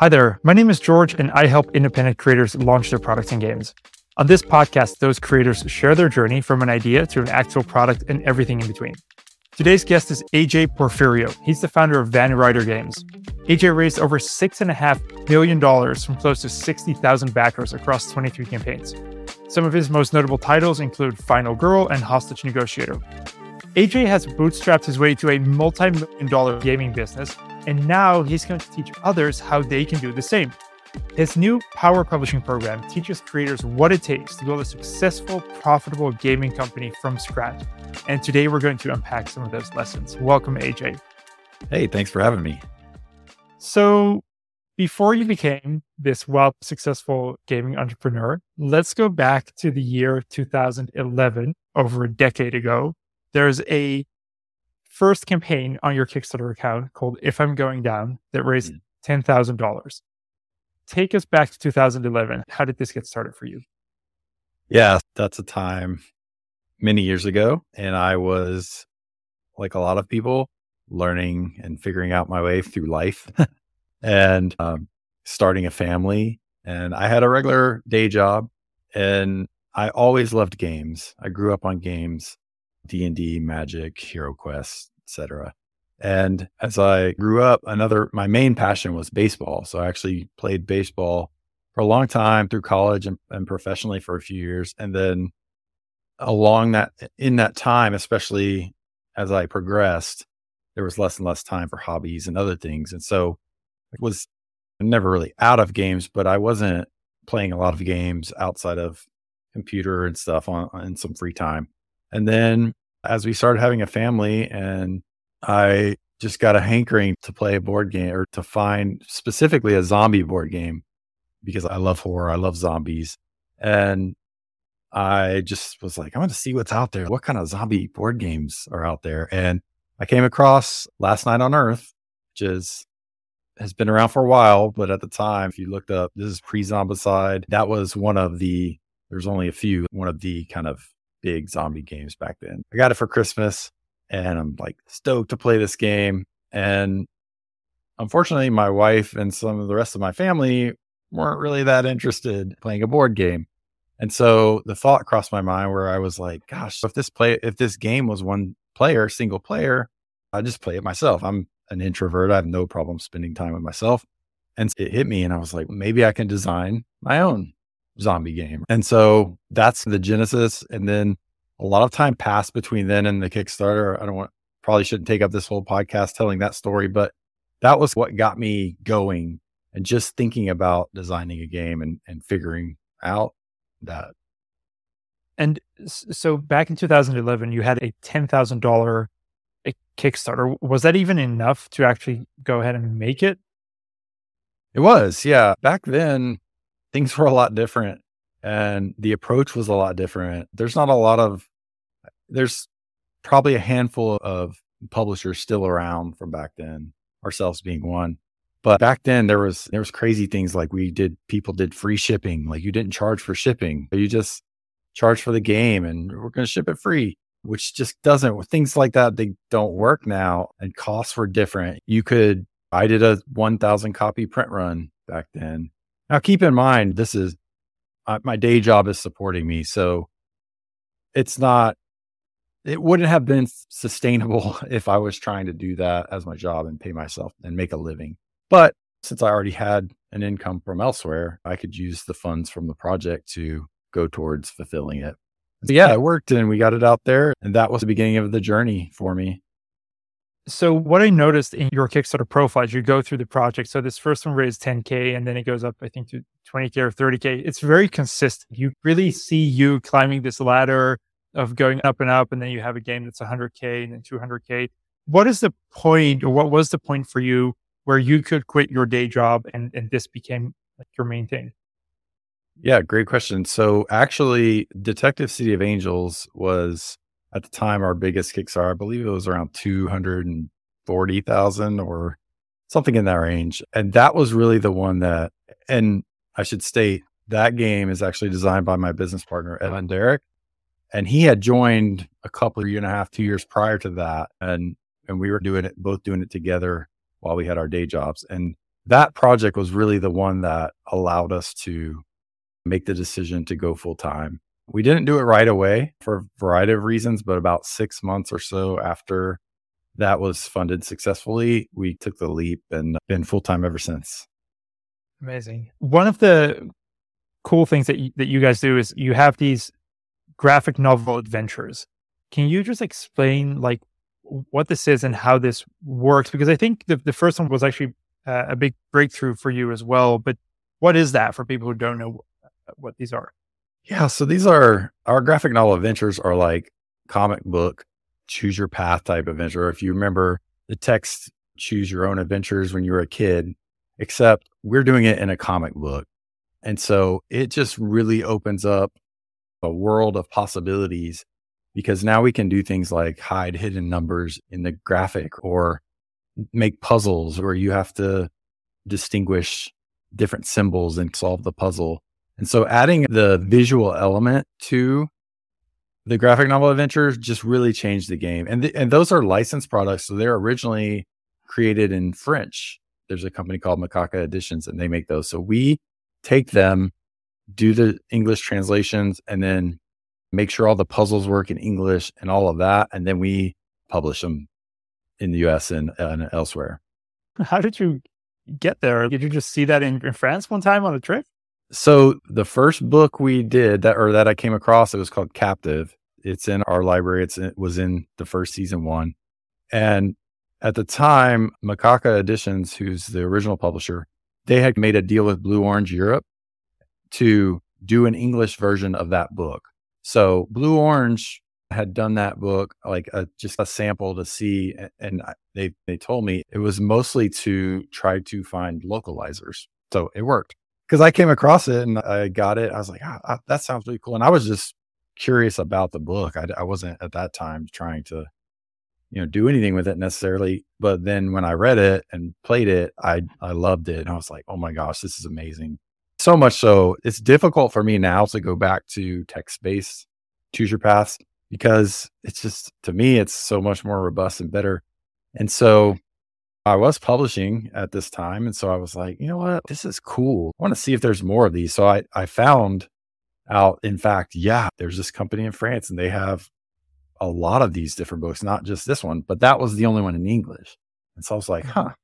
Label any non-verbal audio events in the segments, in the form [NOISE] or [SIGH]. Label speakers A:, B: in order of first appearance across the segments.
A: Hi there, my name is George, and I help independent creators launch their products and games. On this podcast, those creators share their journey from an idea to an actual product and everything in between. Today's guest is AJ Porfirio. He's the founder of Van Ryder Games. AJ raised over $6.5 million from close to 60,000 backers across 23 campaigns. Some of his most notable titles include Final Girl and Hostage Negotiator. AJ has bootstrapped his way to a multi million dollar gaming business and now he's going to teach others how they can do the same. His new Power Publishing program teaches creators what it takes to build a successful, profitable gaming company from scratch. And today we're going to unpack some of those lessons. Welcome, AJ.
B: Hey, thanks for having me.
A: So, before you became this well successful gaming entrepreneur, let's go back to the year 2011, over a decade ago. There's a first campaign on your Kickstarter account called If I'm Going Down that raised mm. $10,000. Take us back to 2011. How did this get started for you?
B: Yeah, that's a time many years ago. And I was, like a lot of people, learning and figuring out my way through life [LAUGHS] and um, starting a family. And I had a regular day job and I always loved games. I grew up on games. D&D, Magic, Hero Quest, etc. And as I grew up, another my main passion was baseball. So I actually played baseball for a long time through college and, and professionally for a few years. And then along that in that time, especially as I progressed, there was less and less time for hobbies and other things. And so it was never really out of games, but I wasn't playing a lot of games outside of computer and stuff on in some free time. And then as we started having a family and I just got a hankering to play a board game or to find specifically a zombie board game because I love horror. I love zombies. And I just was like, I want to see what's out there. What kind of zombie board games are out there? And I came across Last Night on Earth, which is has been around for a while, but at the time, if you looked up, this is pre-zombicide. That was one of the. There's only a few. One of the kind of big zombie games back then. I got it for Christmas and I'm like stoked to play this game. And unfortunately, my wife and some of the rest of my family weren't really that interested playing a board game. And so the thought crossed my mind where I was like, gosh, if this play if this game was one player, single player, I'd just play it myself. I'm an introvert. I have no problem spending time with myself. And it hit me and I was like, maybe I can design my own zombie game. And so that's the genesis. And then a lot of time passed between then and the Kickstarter. I don't want, probably shouldn't take up this whole podcast telling that story, but that was what got me going and just thinking about designing a game and, and figuring out that.
A: And so back in 2011, you had a $10,000 eh, Kickstarter. Was that even enough to actually go ahead and make it?
B: It was, yeah. Back then, things were a lot different and the approach was a lot different. There's not a lot of, there's probably a handful of publishers still around from back then, ourselves being one. But back then there was there was crazy things like we did people did free shipping, like you didn't charge for shipping. You just charge for the game and we're going to ship it free, which just doesn't things like that they don't work now and costs were different. You could I did a 1000 copy print run back then now, keep in mind, this is uh, my day job is supporting me. So it's not, it wouldn't have been sustainable [LAUGHS] if I was trying to do that as my job and pay myself and make a living. But since I already had an income from elsewhere, I could use the funds from the project to go towards fulfilling it. So yeah, it worked and we got it out there. And that was the beginning of the journey for me.
A: So what I noticed in your Kickstarter profile as you go through the project, so this first one raised 10K and then it goes up, I think, to 20K or 30K. It's very consistent. You really see you climbing this ladder of going up and up, and then you have a game that's 100K and then 200K. What is the point, or what was the point for you where you could quit your day job and, and this became like your main thing?
B: Yeah, great question. So actually, Detective City of Angels was at the time our biggest Kickstarter. I believe it was around 240,000 or something in that range. And that was really the one that, and I should state that game is actually designed by my business partner, Evan Derrick. And he had joined a couple of year and a half, two years prior to that. And, and we were doing it, both doing it together while we had our day jobs. And that project was really the one that allowed us to make the decision to go full time. We didn't do it right away for a variety of reasons, but about six months or so after that was funded successfully, we took the leap and been full time ever since.
A: Amazing. One of the cool things that you, that you guys do is you have these graphic novel adventures. Can you just explain like what this is and how this works? Because I think the, the first one was actually uh, a big breakthrough for you as well. But what is that for people who don't know what these are?
B: Yeah, so these are our graphic novel adventures are like comic book choose your path type adventure. If you remember the text choose your own adventures when you were a kid, except we're doing it in a comic book. And so it just really opens up a world of possibilities because now we can do things like hide hidden numbers in the graphic or make puzzles where you have to distinguish different symbols and solve the puzzle. And so adding the visual element to the graphic novel adventures just really changed the game. And th- and those are licensed products, so they're originally created in French. There's a company called Makaka Editions, and they make those. So we take them, do the English translations, and then make sure all the puzzles work in English and all of that, and then we publish them in the U.S. and, and elsewhere.
A: How did you get there? Did you just see that in, in France one time on a trip?
B: So the first book we did that or that I came across, it was called Captive. It's in our library. It's it was in the first season one. And at the time, Makaka Editions, who's the original publisher, they had made a deal with Blue Orange Europe to do an English version of that book. So Blue Orange had done that book like a, just a sample to see and they they told me it was mostly to try to find localizers so it worked because I came across it and I got it. I was like, ah, that sounds really cool. And I was just curious about the book. I, I wasn't at that time trying to, you know, do anything with it necessarily. But then when I read it and played it, I I loved it. And I was like, oh my gosh, this is amazing. So much so, it's difficult for me now to go back to text based choose your paths because it's just to me it's so much more robust and better. And so I was publishing at this time. And so I was like, you know what? This is cool. I want to see if there's more of these. So I, I found out, in fact, yeah, there's this company in France and they have a lot of these different books, not just this one, but that was the only one in English. And so I was like, mm-hmm. huh.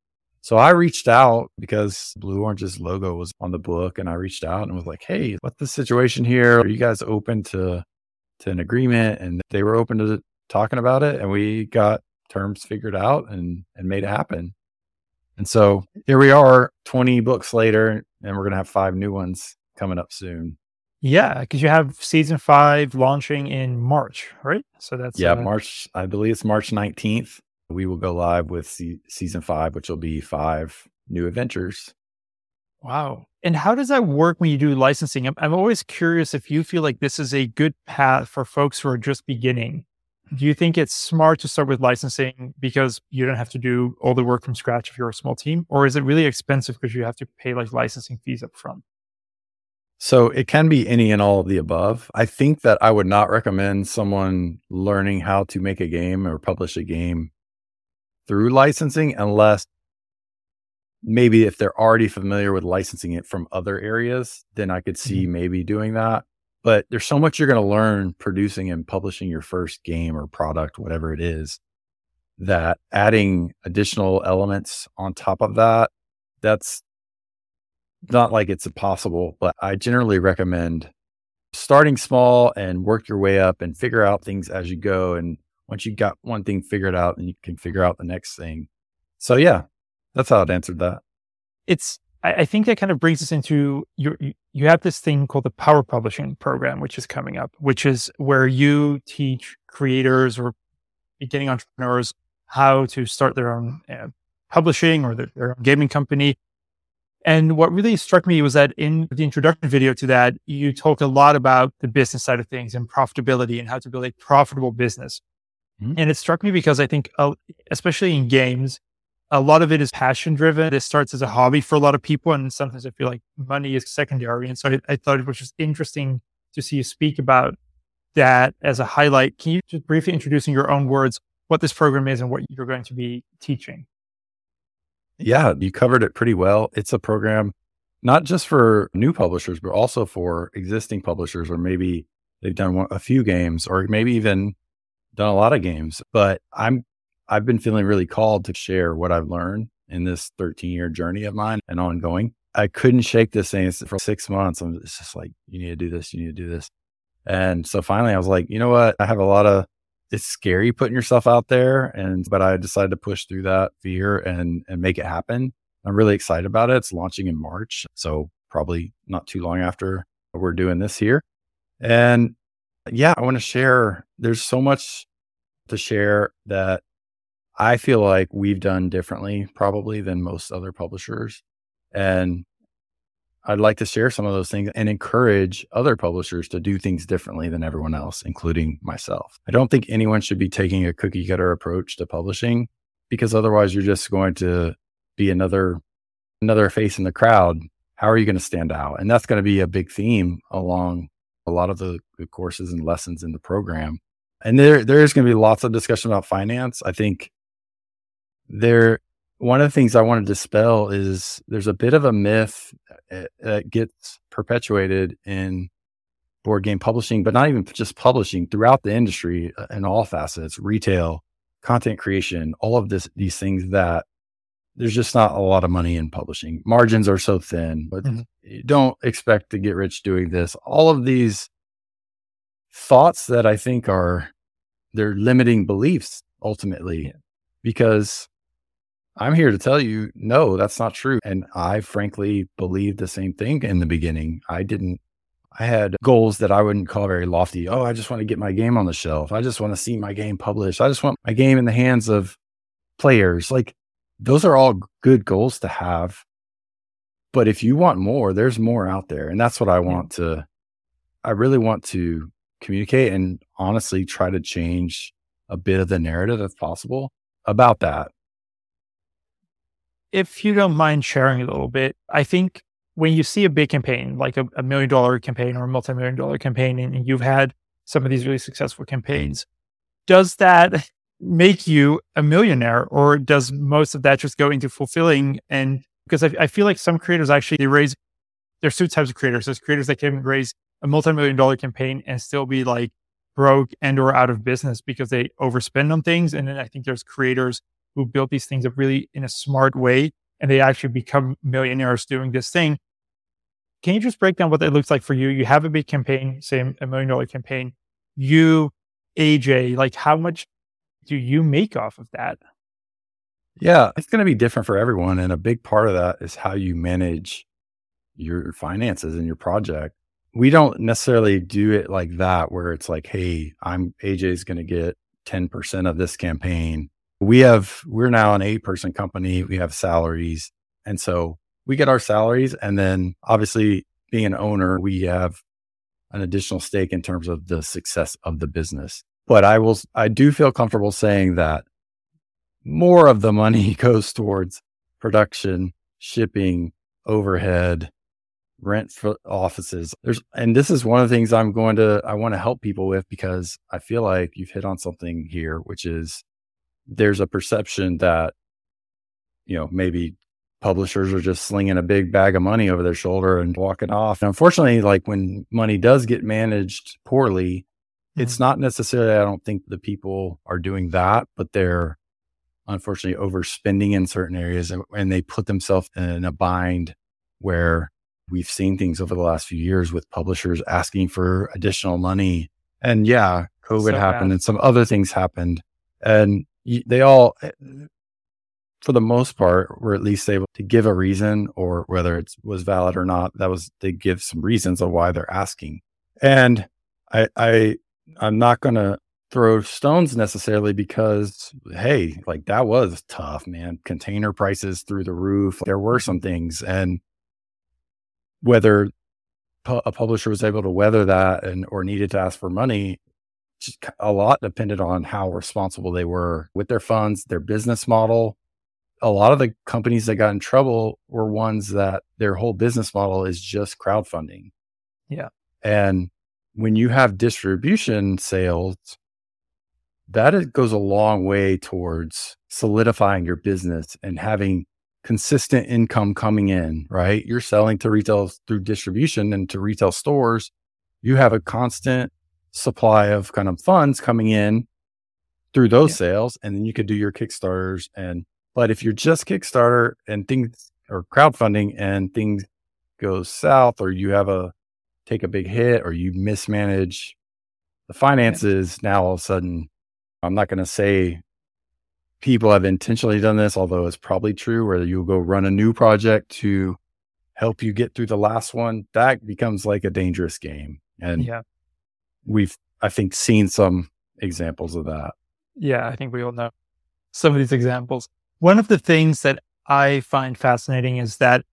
B: So I reached out because Blue Orange's logo was on the book and I reached out and was like, hey, what's the situation here? Are you guys open to to an agreement? And they were open to talking about it and we got terms figured out and and made it happen. And so here we are 20 books later and we're going to have five new ones coming up soon.
A: Yeah, because you have season five launching in March, right?
B: So that's yeah, uh, March. I believe it's March 19th. We will go live with se- season five, which will be five new adventures.
A: Wow. And how does that work when you do licensing? I'm, I'm always curious if you feel like this is a good path for folks who are just beginning do you think it's smart to start with licensing because you don't have to do all the work from scratch if you're a small team? Or is it really expensive because you have to pay like licensing fees up front?
B: So it can be any and all of the above. I think that I would not recommend someone learning how to make a game or publish a game through licensing unless maybe if they're already familiar with licensing it from other areas, then I could see mm-hmm. maybe doing that but there's so much you're going to learn producing and publishing your first game or product, whatever it is, that adding additional elements on top of that, that's not like it's impossible, but I generally recommend starting small and work your way up and figure out things as you go. And once you got one thing figured out, then you can figure out the next thing. So yeah, that's how I'd answered that.
A: It's I, I think that kind of brings us into your, you have this thing called the Power Publishing Program, which is coming up, which is where you teach creators or beginning entrepreneurs how to start their own uh, publishing or their, their own gaming company. And what really struck me was that in the introduction video to that, you talked a lot about the business side of things and profitability and how to build a profitable business. Mm-hmm. And it struck me because I think, uh, especially in games, a lot of it is passion driven. It starts as a hobby for a lot of people. And sometimes I feel like money is secondary. And so I, I thought it was just interesting to see you speak about that as a highlight. Can you just briefly introduce in your own words what this program is and what you're going to be teaching?
B: Yeah, you covered it pretty well. It's a program not just for new publishers, but also for existing publishers, or maybe they've done a few games, or maybe even done a lot of games. But I'm I've been feeling really called to share what I've learned in this 13 year journey of mine and ongoing. I couldn't shake this thing for six months. I'm just like, you need to do this, you need to do this. And so finally I was like, you know what? I have a lot of it's scary putting yourself out there. And but I decided to push through that fear and and make it happen. I'm really excited about it. It's launching in March. So probably not too long after we're doing this here. And yeah, I want to share. There's so much to share that I feel like we've done differently probably than most other publishers. And I'd like to share some of those things and encourage other publishers to do things differently than everyone else, including myself. I don't think anyone should be taking a cookie cutter approach to publishing because otherwise you're just going to be another another face in the crowd. How are you going to stand out? And that's going to be a big theme along a lot of the courses and lessons in the program. And there there is going to be lots of discussion about finance. I think there one of the things I want to dispel is there's a bit of a myth uh, that gets perpetuated in board game publishing, but not even just publishing throughout the industry uh, in all facets, retail, content creation, all of this, these things that there's just not a lot of money in publishing. Margins are so thin, but mm-hmm. don't expect to get rich doing this. All of these thoughts that I think are they're limiting beliefs ultimately because I'm here to tell you, no, that's not true. And I frankly believed the same thing in the beginning. I didn't, I had goals that I wouldn't call very lofty. Oh, I just want to get my game on the shelf. I just want to see my game published. I just want my game in the hands of players. Like those are all good goals to have. But if you want more, there's more out there. And that's what I want to, I really want to communicate and honestly try to change a bit of the narrative if possible about that
A: if you don't mind sharing a little bit, I think when you see a big campaign, like a, a million dollar campaign or a multi million dollar campaign, and you've had some of these really successful campaigns, does that make you a millionaire or does most of that just go into fulfilling? And because I, I feel like some creators actually they raise, there's two types of creators. There's creators that can raise a multi million dollar campaign and still be like broke and or out of business because they overspend on things. And then I think there's creators who built these things up really in a smart way and they actually become millionaires doing this thing. Can you just break down what that looks like for you? You have a big campaign, say a million dollar campaign. You, AJ, like how much do you make off of that?
B: Yeah, it's going to be different for everyone. And a big part of that is how you manage your finances and your project. We don't necessarily do it like that, where it's like, hey, I'm AJ's going to get 10% of this campaign we have we're now an eight person company we have salaries and so we get our salaries and then obviously being an owner we have an additional stake in terms of the success of the business. But i will i do feel comfortable saying that more of the money [LAUGHS] goes towards production shipping overhead rent for offices. There's and this is one of the things i'm going to i want to help people with because i feel like you've hit on something here which is there's a perception that, you know, maybe publishers are just slinging a big bag of money over their shoulder and walking off. And unfortunately, like when money does get managed poorly, mm-hmm. it's not necessarily, I don't think the people are doing that, but they're unfortunately overspending in certain areas and, and they put themselves in a bind where we've seen things over the last few years with publishers asking for additional money. And yeah, COVID so happened bad. and some other things happened. And they all, eh, for the most part, were at least able to give a reason or whether it was valid or not. That was, they give some reasons of why they're asking. And I, I, I'm not going to throw stones necessarily because, hey, like that was tough, man. Container prices through the roof. There were some things. And whether a publisher was able to weather that and or needed to ask for money a lot depended on how responsible they were with their funds, their business model. A lot of the companies that got in trouble were ones that their whole business model is just crowdfunding.
A: Yeah.
B: And when you have distribution sales, that goes a long way towards solidifying your business and having consistent income coming in, right? You're selling to retail through distribution and to retail stores. You have a constant supply of kind of funds coming in through those yeah. sales. And then you could do your Kickstarters. And, but if you're just Kickstarter and things or crowdfunding and things go south or you have a take a big hit or you mismanage the finances, yeah. now all of a sudden, I'm not going to say people have intentionally done this, although it's probably true, where you'll go run a new project to help you get through the last one. That becomes like a dangerous game. And yeah. We've, I think, seen some examples of that.
A: Yeah, I think we all know some of these examples. One of the things that I find fascinating is that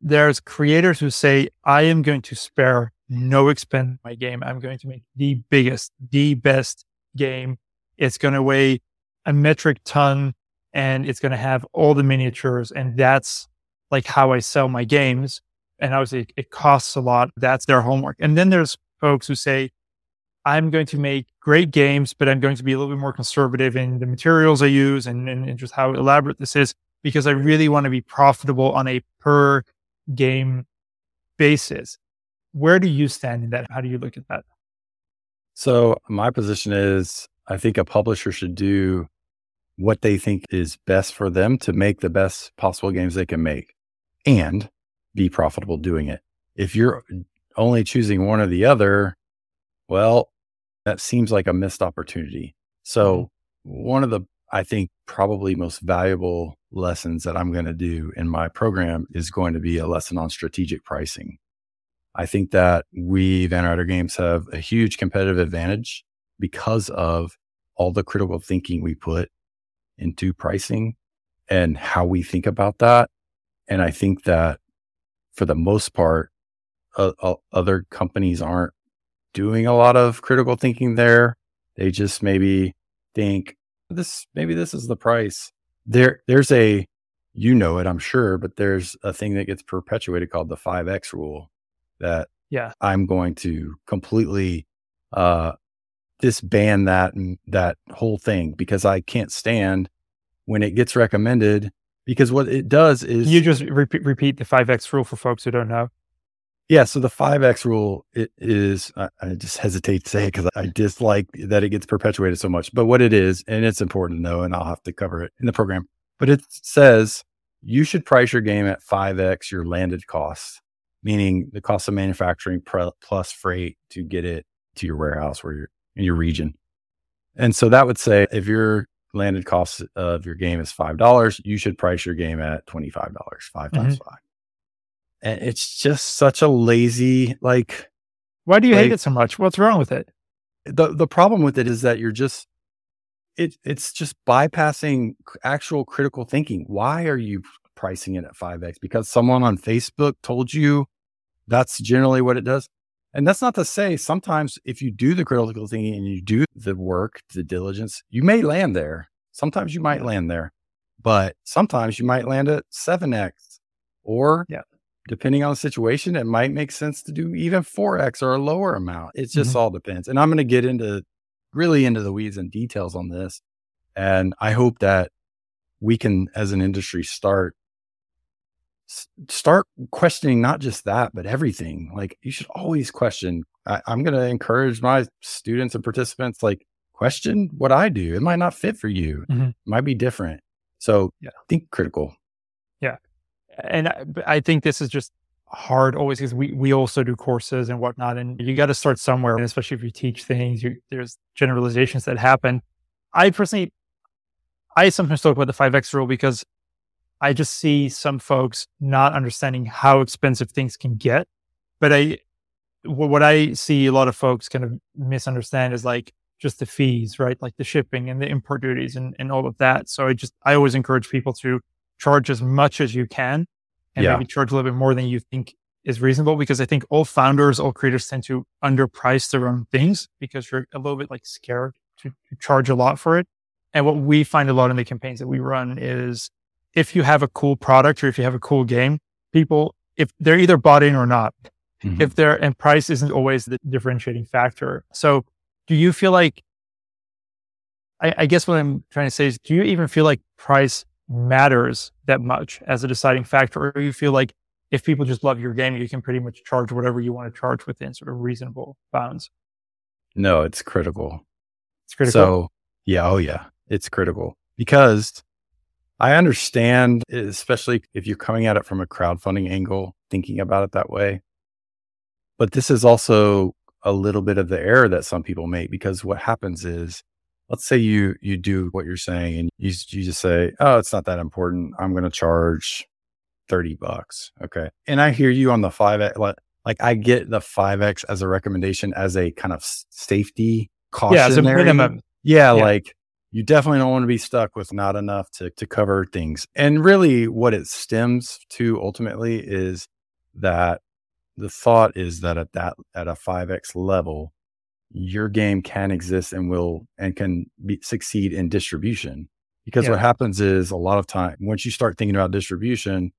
A: there's creators who say, I am going to spare no expense my game. I'm going to make the biggest, the best game. It's going to weigh a metric ton and it's going to have all the miniatures. And that's like how I sell my games. And obviously it costs a lot. That's their homework. And then there's folks who say, I'm going to make great games, but I'm going to be a little bit more conservative in the materials I use and, and, and just how elaborate this is because I really want to be profitable on a per game basis. Where do you stand in that? How do you look at that?
B: So, my position is I think a publisher should do what they think is best for them to make the best possible games they can make and be profitable doing it. If you're only choosing one or the other, well, that seems like a missed opportunity. So, mm-hmm. one of the, I think, probably most valuable lessons that I'm going to do in my program is going to be a lesson on strategic pricing. I think that we, Van Ryder Games, have a huge competitive advantage because of all the critical thinking we put into pricing and how we think about that. And I think that for the most part, uh, uh, other companies aren't doing a lot of critical thinking there. They just maybe think this, maybe this is the price. There, there's a, you know it, I'm sure, but there's a thing that gets perpetuated called the 5X rule that
A: yeah,
B: I'm going to completely, uh, disband that that whole thing because I can't stand when it gets recommended because what it does is
A: you just repeat, repeat the 5x rule for folks who don't know
B: yeah so the 5x rule is, I, I just hesitate to say it because i dislike that it gets perpetuated so much but what it is and it's important to know and i'll have to cover it in the program but it says you should price your game at 5x your landed cost meaning the cost of manufacturing plus freight to get it to your warehouse where you're in your region. And so that would say if your landed cost of your game is $5, you should price your game at $25, 5 mm-hmm. times five. And it's just such a lazy, like,
A: why do you like, hate it so much? What's wrong with it?
B: The, the problem with it is that you're just, it, it's just bypassing actual critical thinking. Why are you pricing it at 5x? Because someone on Facebook told you that's generally what it does. And that's not to say sometimes if you do the critical thinking and you do the work, the diligence, you may land there. Sometimes you might land there, but sometimes you might land at 7x or yeah. Depending on the situation, it might make sense to do even 4x or a lower amount. It just mm-hmm. all depends. And I'm going to get into really into the weeds and details on this. And I hope that we can, as an industry, start start questioning not just that, but everything. Like you should always question. I, am going to encourage my students and participants, like question what I do. It might not fit for you. Mm-hmm. It might be different. So yeah. think critical.
A: And I, I think this is just hard always because we, we also do courses and whatnot. And you got to start somewhere. And especially if you teach things, you, there's generalizations that happen. I personally, I sometimes talk about the 5X rule because I just see some folks not understanding how expensive things can get. But I, what I see a lot of folks kind of misunderstand is like just the fees, right? Like the shipping and the import duties and, and all of that. So I just, I always encourage people to charge as much as you can and yeah. maybe charge a little bit more than you think is reasonable because I think all founders, all creators tend to underprice their own things because you're a little bit like scared to, to charge a lot for it. And what we find a lot in the campaigns that we run is if you have a cool product or if you have a cool game, people, if they're either bought in or not, mm-hmm. if they're, and price isn't always the differentiating factor. So do you feel like, I, I guess what I'm trying to say is, do you even feel like price matters that much as a deciding factor, or you feel like if people just love your game, you can pretty much charge whatever you want to charge within sort of reasonable bounds.
B: No, it's critical.
A: It's critical.
B: So, yeah, oh yeah, it's critical because I understand, especially if you're coming at it from a crowdfunding angle, thinking about it that way. But this is also a little bit of the error that some people make because what happens is, let's say you you do what you're saying and you you just say, "Oh, it's not that important. I'm going to charge 30 bucks." Okay. And I hear you on the 5x like, like I get the 5x as a recommendation as a kind of safety cautionary.
A: Yeah, as a minimum.
B: Yeah, yeah, like you definitely don't want to be stuck with not enough to to cover things. And really what it stems to ultimately is that the thought is that at that at a 5x level your game can exist and will and can be, succeed in distribution. Because yeah. what happens is a lot of time once you start thinking about distribution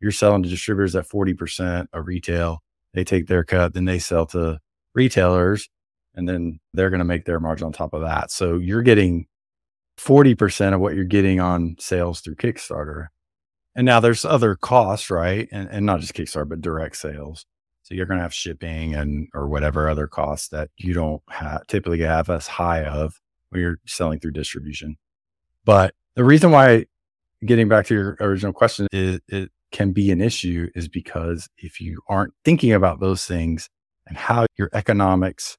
B: you're selling to distributors at 40% of retail. They take their cut then they sell to retailers and then they're going to make their margin on top of that. So you're getting 40% of what you're getting on sales through kickstarter. And now there's other costs right? And, and not just kickstarter but direct sales so you're going to have shipping and or whatever other costs that you don't have, typically have as high of when you're selling through distribution. But the reason why getting back to your original question is it can be an issue is because if you aren't thinking about those things and how your economics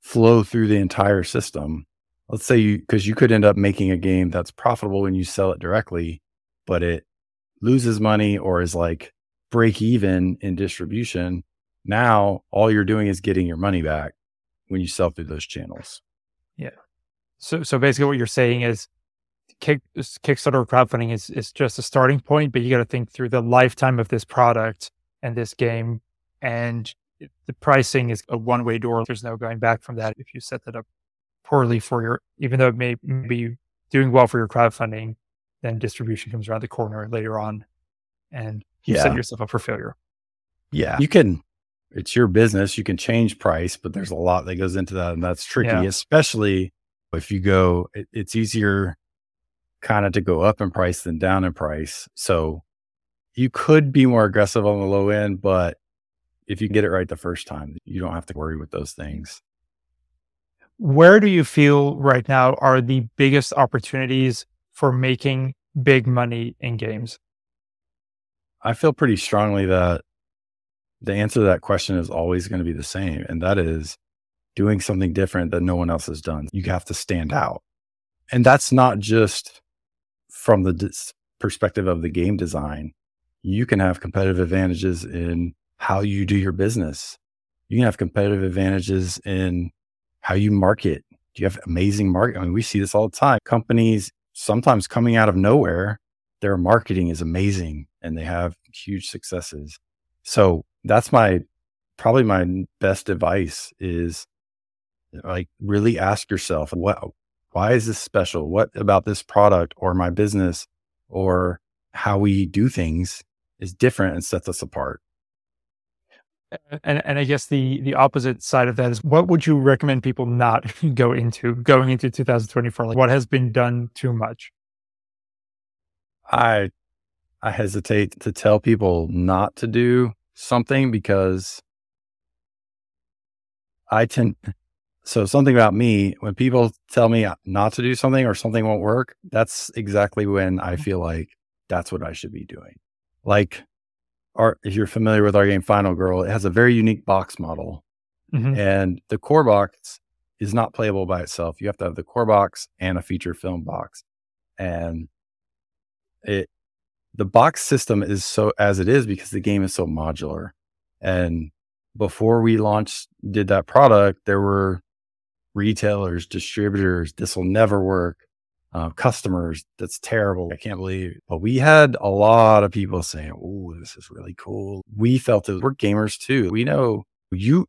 B: flow through the entire system, let's say you because you could end up making a game that's profitable when you sell it directly, but it loses money or is like break even in distribution now, all you're doing is getting your money back when you sell through those channels.
A: Yeah. So, so basically, what you're saying is, Kick, Kickstarter crowdfunding is is just a starting point, but you got to think through the lifetime of this product and this game, and the pricing is a one way door. There's no going back from that if you set that up poorly for your, even though it may be doing well for your crowdfunding, then distribution comes around the corner later on, and you yeah. set yourself up for failure.
B: Yeah, you can it's your business. You can change price, but there's a lot that goes into that. And that's tricky, yeah. especially if you go, it, it's easier kind of to go up in price than down in price. So you could be more aggressive on the low end, but if you get it right the first time, you don't have to worry with those things.
A: Where do you feel right now are the biggest opportunities for making big money in games?
B: I feel pretty strongly that the answer to that question is always going to be the same. And that is doing something different that no one else has done. You have to stand out. And that's not just from the dis- perspective of the game design. You can have competitive advantages in how you do your business. You can have competitive advantages in how you market. Do you have amazing market? I mean, we see this all the time. Companies sometimes coming out of nowhere, their marketing is amazing and they have huge successes. So that's my probably my best advice is like really ask yourself what why is this special? What about this product or my business or how we do things is different and sets us apart.
A: And and i guess the the opposite side of that is what would you recommend people not [LAUGHS] go into going into 2024 like what has been done too much?
B: I i hesitate to tell people not to do something because I tend, so something about me, when people tell me not to do something or something won't work, that's exactly when I mm-hmm. feel like that's what I should be doing. Like, our, if you're familiar with our game Final Girl, it has a very unique box model. Mm-hmm. And the core box is not playable by itself. You have to have the core box and a feature film box. And it the box system is so as it is because the game is so modular. And before we launched, did that product, there were retailers, distributors, this will never work. Uh, customers, that's terrible. I can't believe. It. But we had a lot of people saying, "Oh, this is really cool." We felt it. We're gamers too. We know you.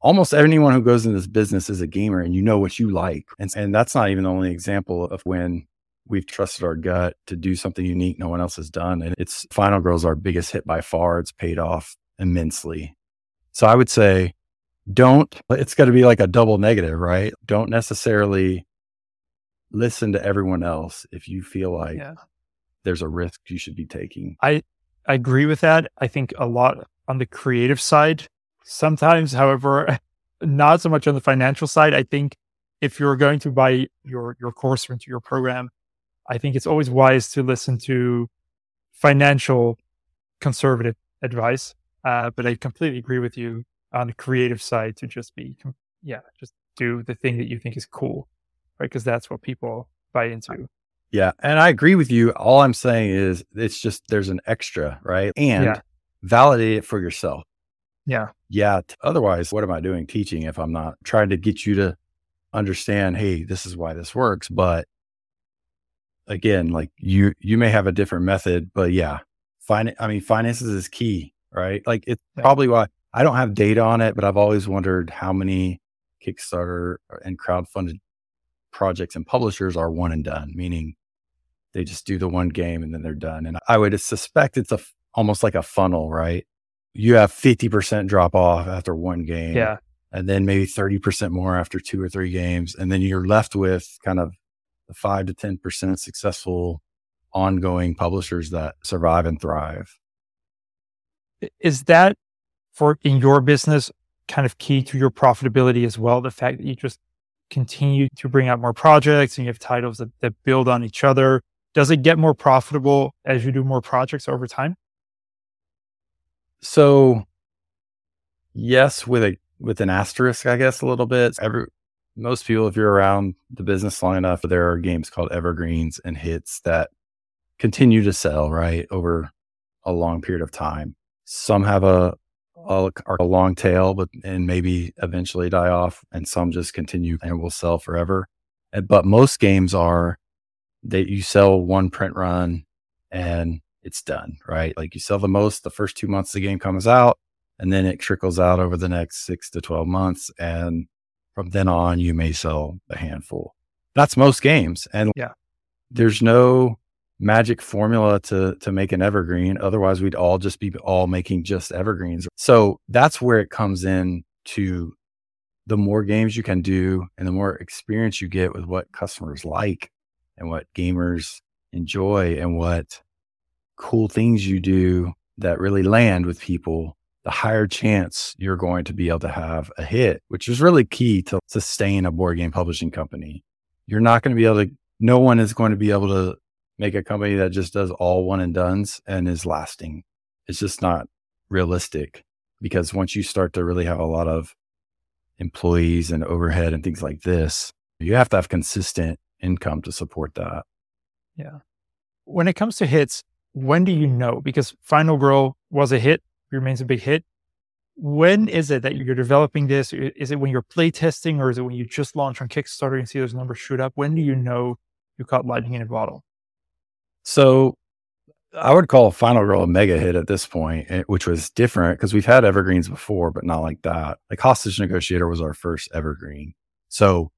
B: Almost anyone who goes in this business is a gamer, and you know what you like. And and that's not even the only example of when we've trusted our gut to do something unique no one else has done. And it's Final Girl's our biggest hit by far. It's paid off immensely. So I would say don't, it's got to be like a double negative, right? Don't necessarily listen to everyone else if you feel like yeah. there's a risk you should be taking.
A: I, I agree with that. I think a lot on the creative side, sometimes, however, [LAUGHS] not so much on the financial side. I think if you're going to buy your, your course or into your program, I think it's always wise to listen to financial conservative advice. Uh, but I completely agree with you on the creative side to just be, yeah, just do the thing that you think is cool, right? Because that's what people buy into.
B: Yeah. And I agree with you. All I'm saying is it's just there's an extra, right? And yeah. validate it for yourself.
A: Yeah.
B: Yeah. Otherwise, what am I doing teaching if I'm not trying to get you to understand, hey, this is why this works. But again, like you you may have a different method, but yeah, fin- I mean finances is key, right? Like it's yeah. probably why I don't have data on it, but I've always wondered how many Kickstarter uh, and crowdfunded projects and publishers are one and done, meaning they just do the one game and then they're done. And I would suspect it's a almost like a funnel, right? You have 50% drop off after one game.
A: Yeah.
B: And then maybe 30% more after two or three games. And then you're left with kind of the five to 10% successful ongoing publishers that survive and thrive.
A: Is that for in your business kind of key to your profitability as well? The fact that you just continue to bring out more projects and you have titles that, that build on each other. Does it get more profitable as you do more projects over time?
B: So yes, with a with an asterisk, I guess a little bit. Every most people, if you're around the business long enough, there are games called evergreens and hits that continue to sell right over a long period of time. Some have a a, a long tail, but and maybe eventually die off, and some just continue and will sell forever. But most games are that you sell one print run and it's done, right? Like you sell the most the first two months the game comes out, and then it trickles out over the next six to 12 months. And from then on, you may sell a handful. That's most games. And
A: yeah,
B: there's no magic formula to to make an evergreen. Otherwise, we'd all just be all making just evergreens. So that's where it comes in to the more games you can do and the more experience you get with what customers like and what gamers enjoy and what cool things you do that really land with people, the higher chance you're going to be able to have a hit, which is really key to sustain a board game publishing company. You're not going to be able to, no one is going to be able to make a company that just does all one and dones and is lasting. It's just not realistic because once you start to really have a lot of employees and overhead and things like this, you have to have consistent income to support that.
A: Yeah. When it comes to hits, when do you know? Because Final Girl was a hit, remains a big hit. When is it that you're developing this? Is it when you're playtesting or is it when you just launch on Kickstarter and see those numbers shoot up? When do you know you caught lightning in a bottle?
B: So I would call Final Girl a mega hit at this point, eh, which was different because we've had evergreens before, but not like that. Like Hostage Negotiator was our first evergreen. So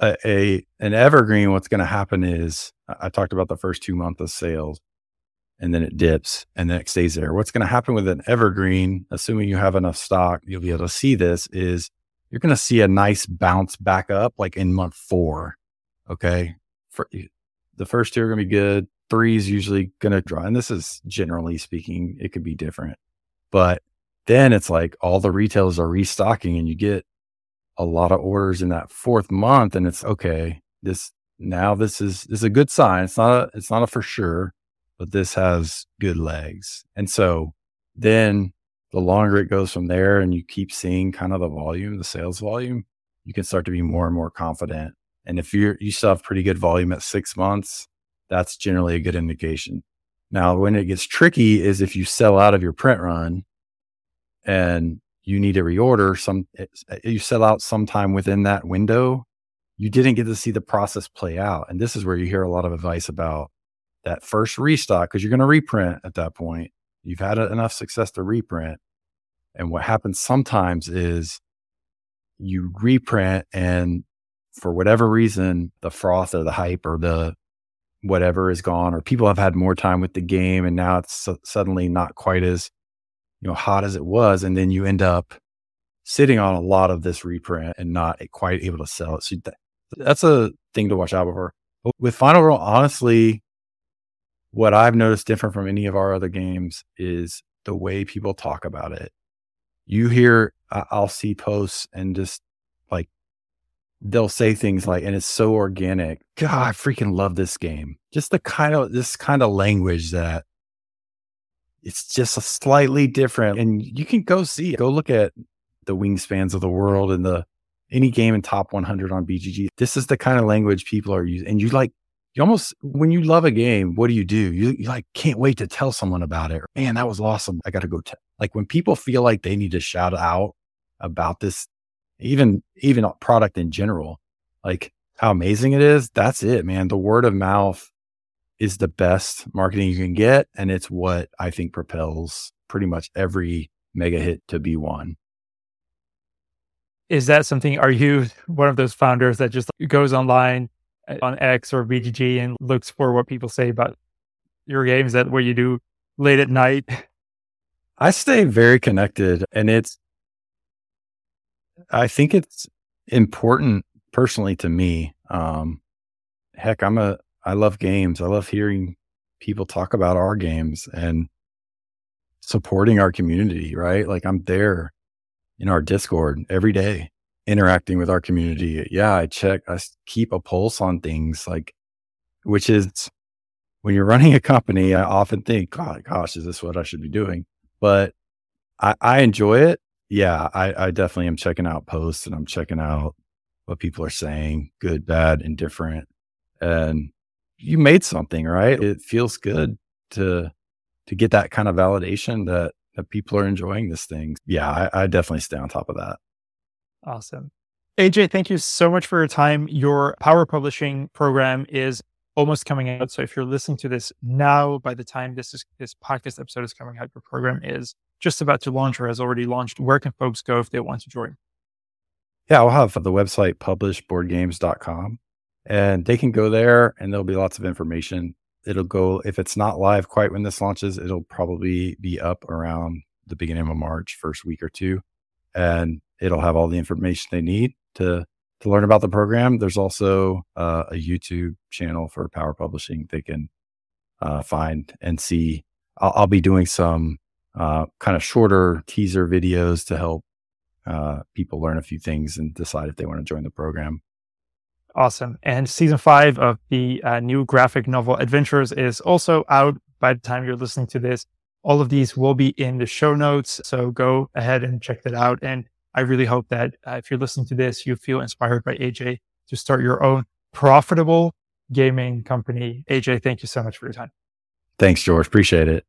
B: a, a an evergreen, what's going to happen is I talked about the first two months of sales and then it dips and then it stays there. What's going to happen with an evergreen, assuming you have enough stock, you'll be able to see this is you're going to see a nice bounce back up like in month four. Okay. For the first two are going to be good three is usually going to draw. And this is generally speaking, it could be different. But then it's like all the retailers are restocking and you get a lot of orders in that fourth month. And it's okay. This now this is, this is a good sign. It's not a, it's not a for sure, but this has good legs. And so then the longer it goes from there and you keep seeing kind of the volume, the sales volume, you can start to be more and more confident. And if you're, you still have pretty good volume at six months, that's generally a good indication. Now, when it gets tricky is if you sell out of your print run and you need to reorder some, eh, eh, you sell out sometime within that window, you didn't get to see the process play out. And this is where you hear a lot of advice about that first restock because you're going to reprint at that point. You've had enough success to reprint. And what happens sometimes is you reprint and for whatever reason, the froth or the hype or the whatever is gone or people have had more time with the game and now it's suddenly not quite as you know hot as it was and then you end up sitting on a lot of this reprint and not quite able to sell it so that, that's a thing to watch out for with final girl honestly what I've noticed different from any of our other games is the way people talk about it. You hear, I'll see posts and just like they'll say things like, and it's so organic. God, I freaking love this game. Just the kind of this kind of language that it's just a slightly different. And you can go see. Go look at the wingspans of the world and the any game in top 100 on BGG. This is the kind of language people are using. And you like, you almost, when you love a game, what do you do? You, you like, can't wait to tell someone about it. Man, that was awesome. I got to go. T-. Like when people feel like they need to shout out about this, even, even product in general, like how amazing it is. That's it, man. The word of mouth is the best marketing you can get. And it's what I think propels pretty much every mega hit to be one
A: is that something are you one of those founders that just goes online on x or bgg and looks for what people say about your games that what you do late at night. [LAUGHS]
B: I stay very connected and it's i think it's important personally to me um heck i'm a i love games. I love hearing people talk about our games and supporting our community right? Like i'm there in our Discord every day, interacting with our community. Yeah, I check, I keep a pulse on things like, which is when you're running a company, I often think, God, gosh, is this what I should be doing? But I, I enjoy it. Yeah, I, I definitely am checking out posts and I'm checking out what people are saying, good, bad, indifferent. And you made something, right? It feels good to to get that kind of validation that that people are enjoying this thing. Yeah, I, I definitely stay on top of that.
A: Awesome. AJ, thank you so much for your time. Your power publishing program is almost coming out. So if you're listening to this now, by the time this is this podcast episode is coming out, your program is just about to launch or has already launched. Where can folks go if they want to join?
B: Yeah, I'll have the website publishboardgames.com and they can go there and there'll be lots of information it'll go if it's not live quite when this launches it'll probably be up around the beginning of march first week or two and it'll have all the information they need to to learn about the program there's also uh, a youtube channel for power publishing they can uh, find and see I'll, I'll be doing some uh, kind of shorter teaser videos to help uh, people learn a few things and decide if they want to join the program
A: Awesome. And season five of the uh, new graphic novel Adventures is also out by the time you're listening to this. All of these will be in the show notes. So go ahead and check that out. And I really hope that uh, if you're listening to this, you feel inspired by AJ to start your own profitable gaming company. AJ, thank you so much for your time.
B: Thanks, George. Appreciate it.